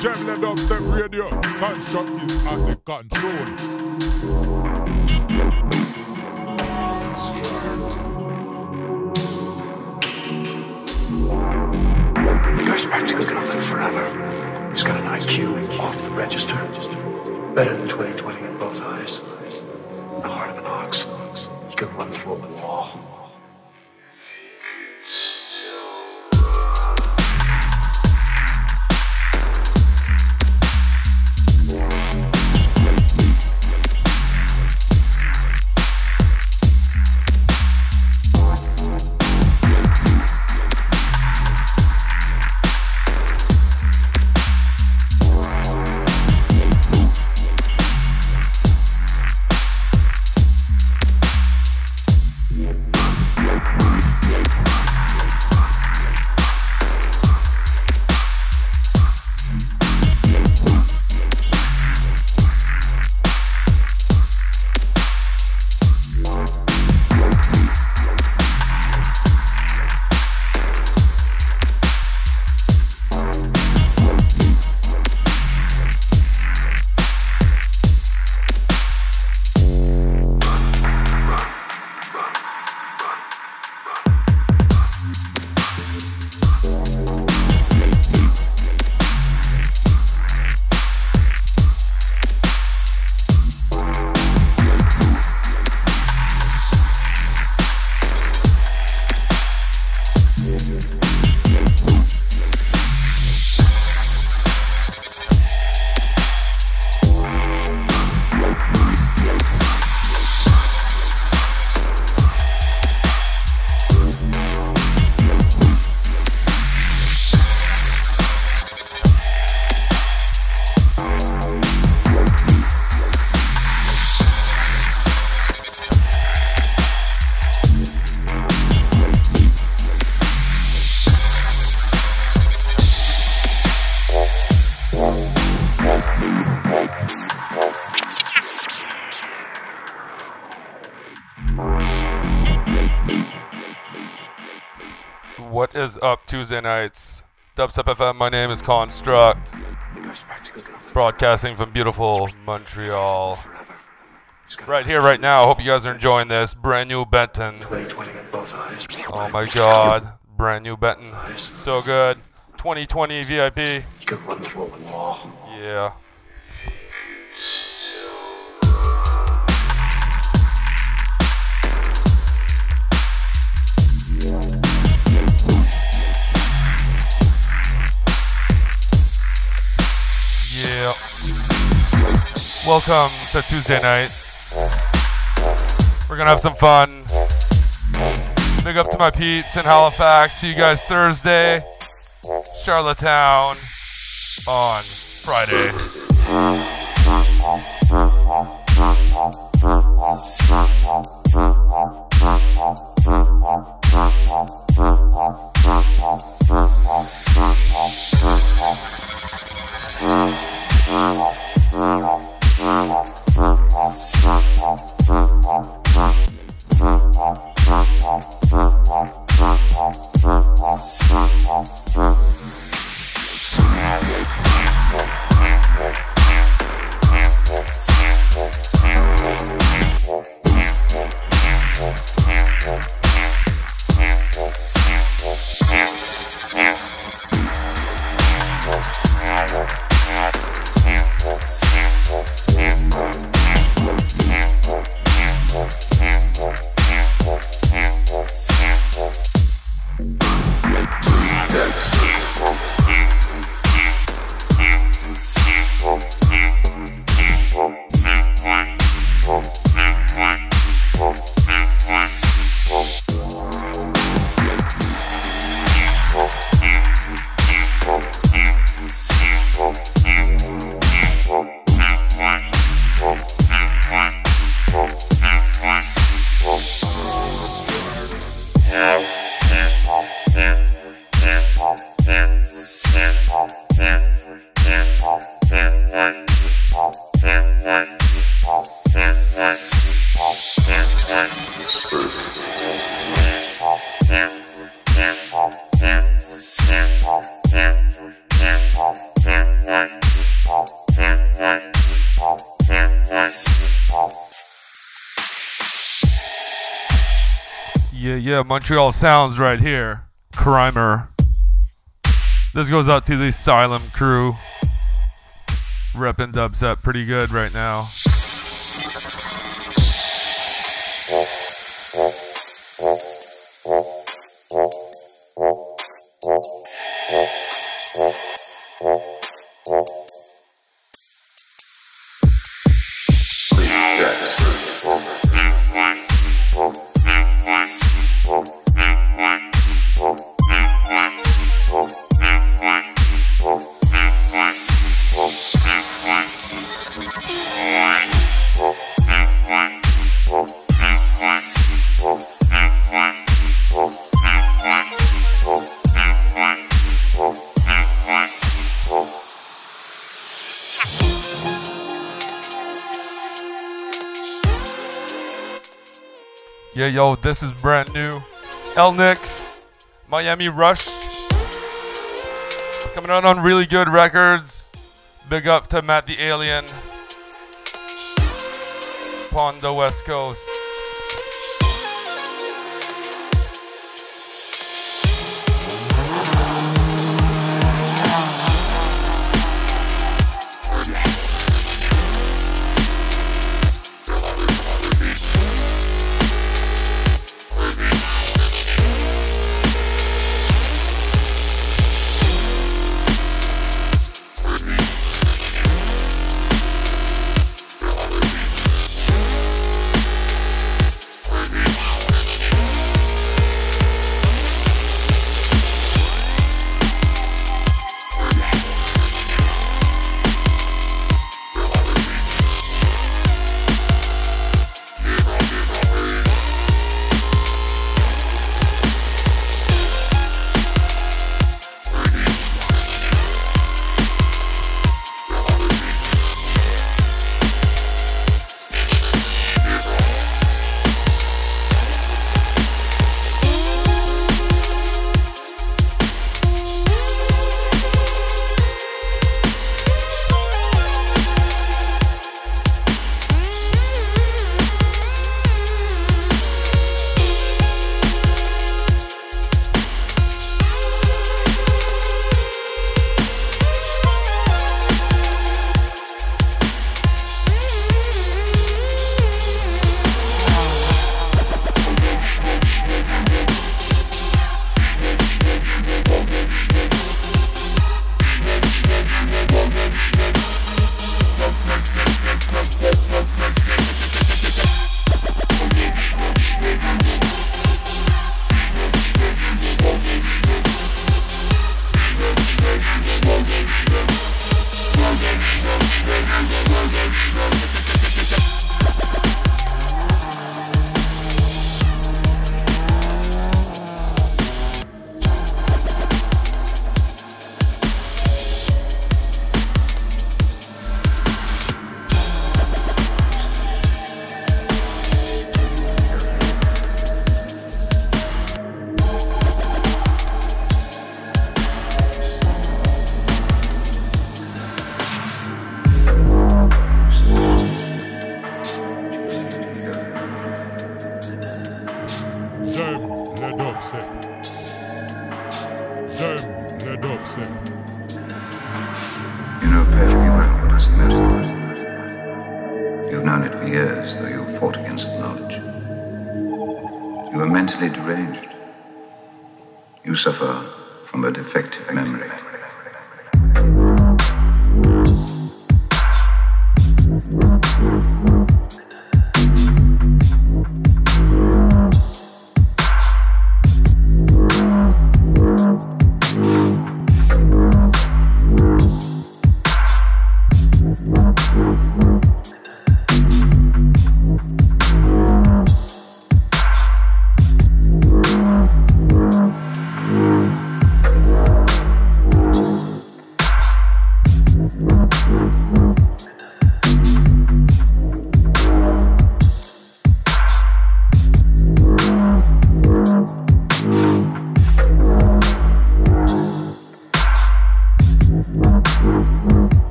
Gemland Dubstep Radio. Construct is at the control. The guy's practically gonna live forever. He's got an IQ off the register. What is up, Tuesday nights? Dubstep FM, my name is Construct. The guy's practically gonna live Broadcasting from beautiful Montreal. forever. He's got Right here, right now. Hope you guys are enjoying this. Brand new Benton. 2020 in both eyes. Oh my god. Brand new Benton. So good. 2020 VIP. He could run through a wall. Yeah. Yeah. Welcome to Tuesday night. We're gonna have some fun. Big up to my peeps in Halifax. See you guys Thursday. Charlottetown on Friday. Yeah, yeah, Montreal Sounds right here. Crimer. This goes out to the Asylum crew. Repping dubstep pretty good right now. Yo, this is brand new. El Nix, Miami Rush. Coming out on really good records. Big up to Matt the Alien. On the West Coast.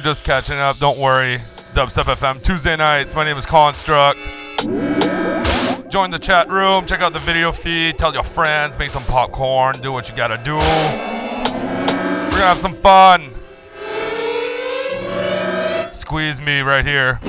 You're just catching up, don't worry. Dubstep FM Tuesday nights. My name is Construct. Join the chat room, check out the video feed, tell your friends, make some popcorn, do what you gotta do. We're gonna have some fun. Squeeze me right here.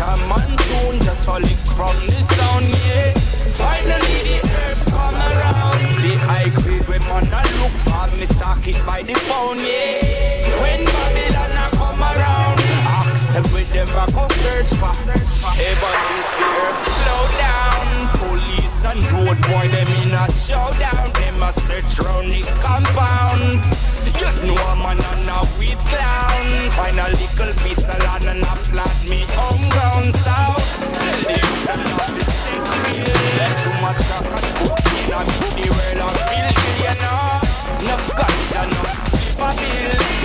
jam and tune, just a lick from the sound, yeah. Finally the herbs come around. The high grade when man a look for me, stock it by the pound, yeah. When Babylon a come around, ask them with them I go search for. everybody's here. slow down, pull police and road boy, them in a showdown. Them a search round the compound. You know I'm a man a weed clown. Find a little pistol and a flat me homegrown south. Tell the youth that love is sick real. Too much cock and cocaine, I mean the world I feel real, you know. Enough ganja, enough skip a bill.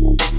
She's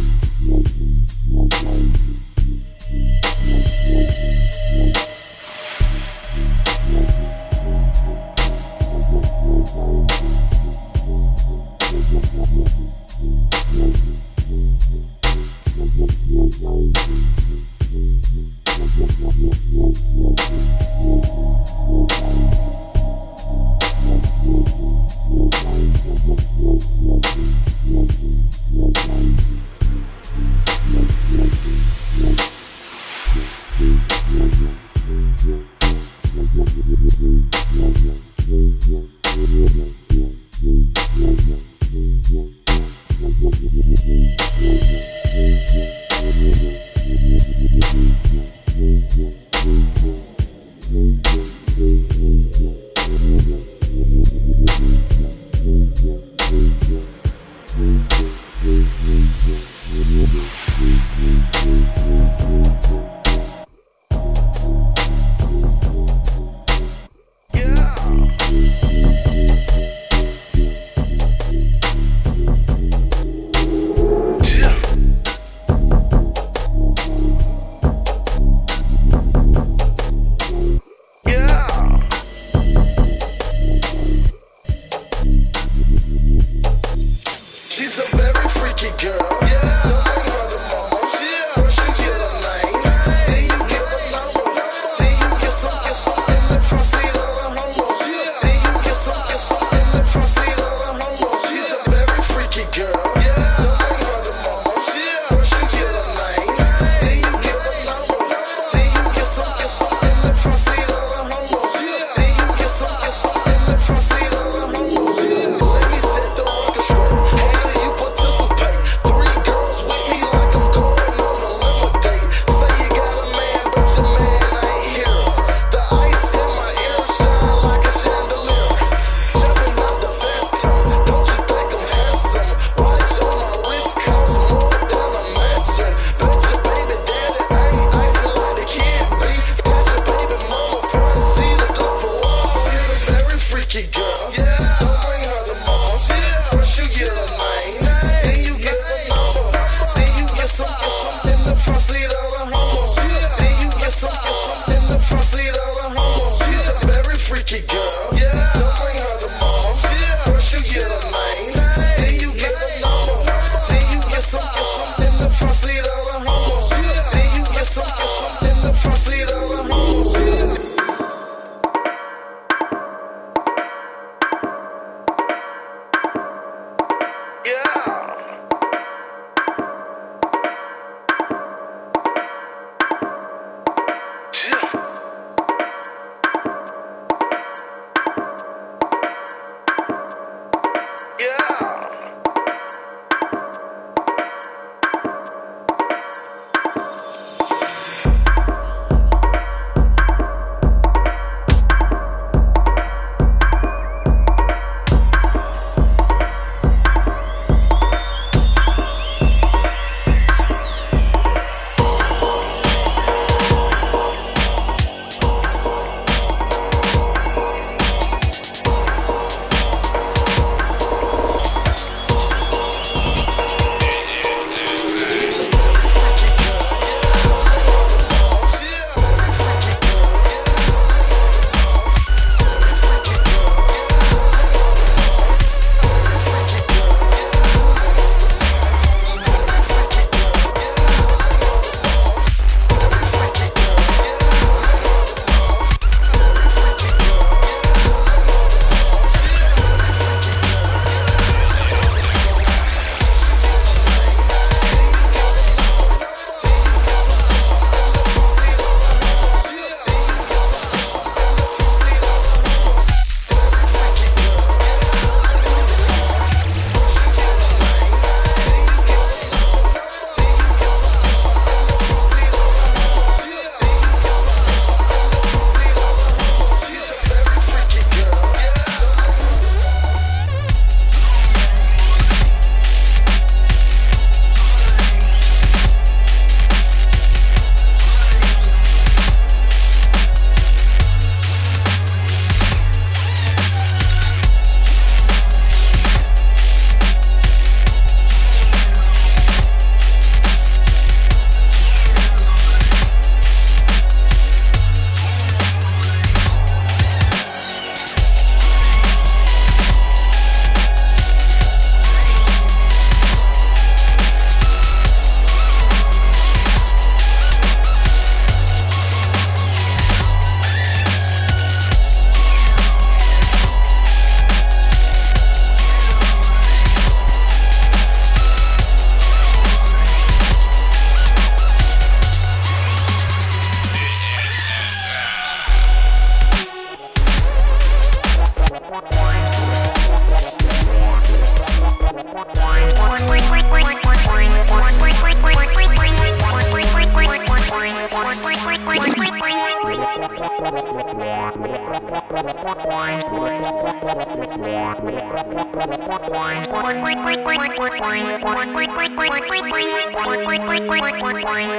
Thank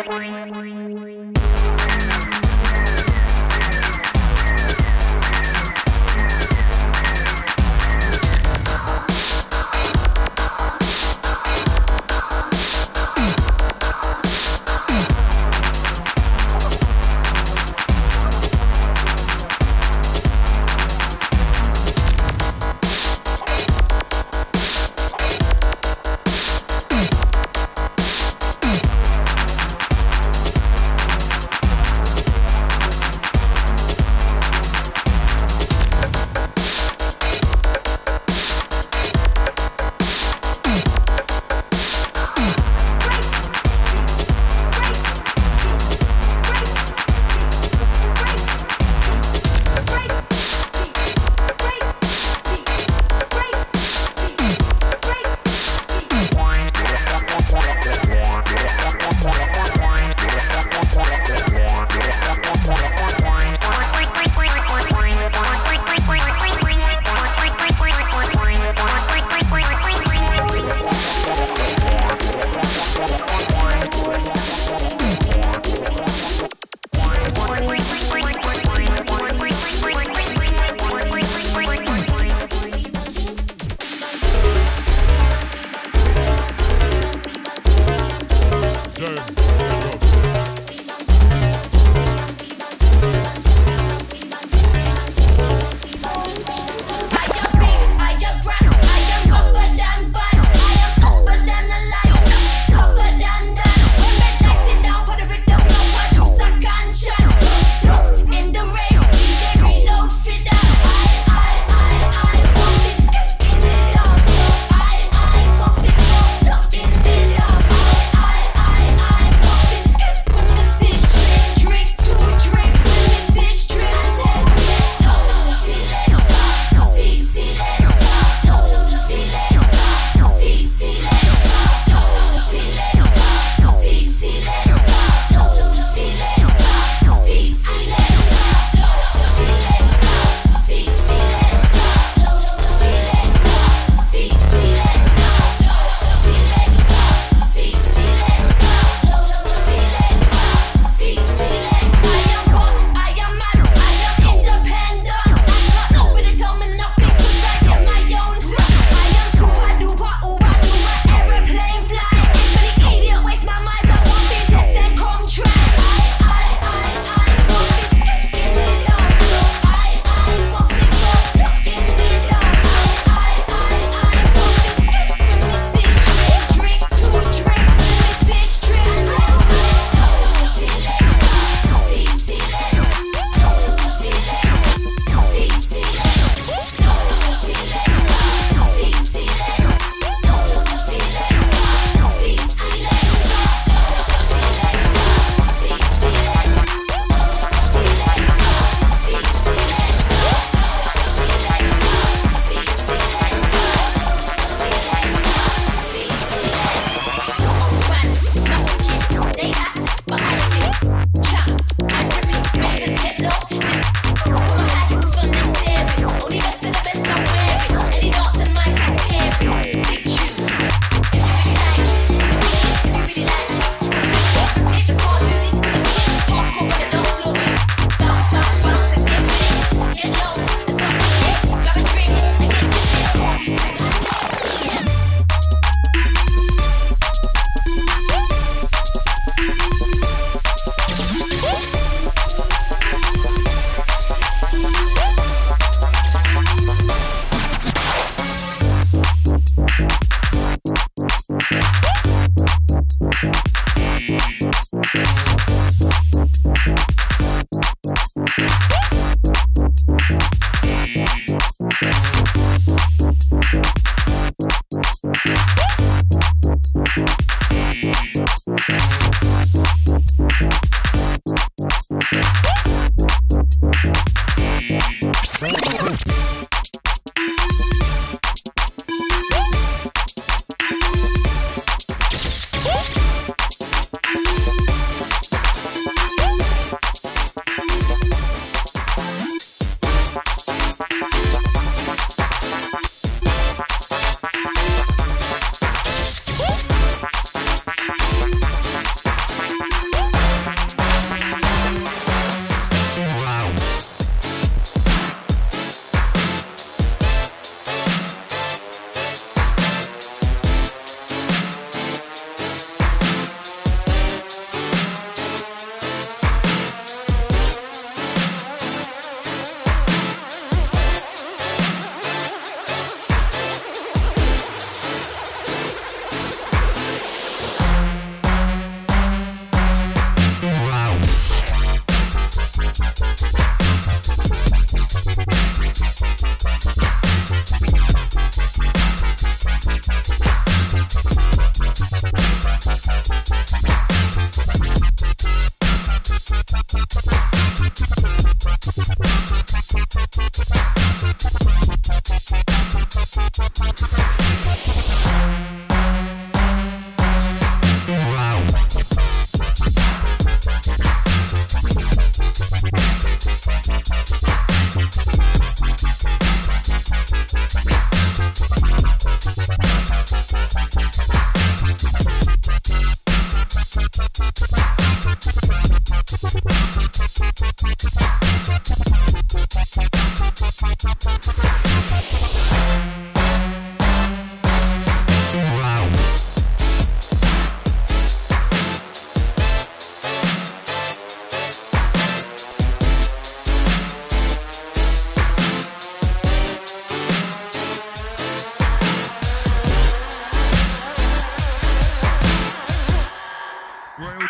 you.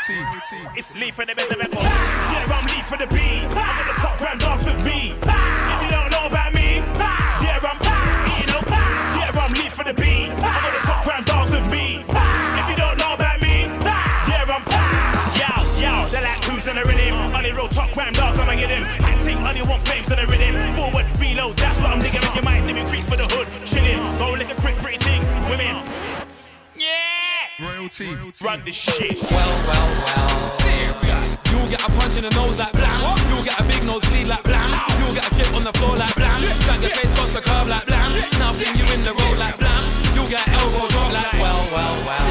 For the better record. Yeah, I'm lead for the beat. I got the top grand dogs with me. If you don't know about me, yeah, I'm you know. Yeah, I'm lead for the beat. I got the top grand dogs with me. If you don't know about me, yeah, I'm yo, yo. They're like who's in the rhythm? Only real top grand dogs, I'ma get him. Acting only want flames in the rhythm. Forward, reload, that's what I'm digging. Your mind, see me crease for the hood, chilling. Go lick a quick, pretty thing, women royalty. Run this shit. Well, well, well. Serious. You'll get a punch in the nose like blam. What? You'll get a big nose bleed like blam. Ow. You'll get a chip on the floor like blam. Yeah. Drag your face across the curb like blam. Yeah. Now bring you in the road like blam. You'll get elbow drop like well, well, well.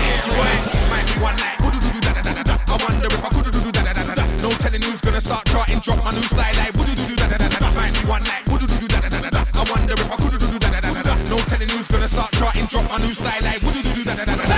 I wonder if I could. No telling who's gonna start charting, drop my new style like would do da da da da da. Might be one night. Would do da da da da da. I wonder if I could do da da da da da. No telling who's gonna start charting, drop my new style like would do da da da da da.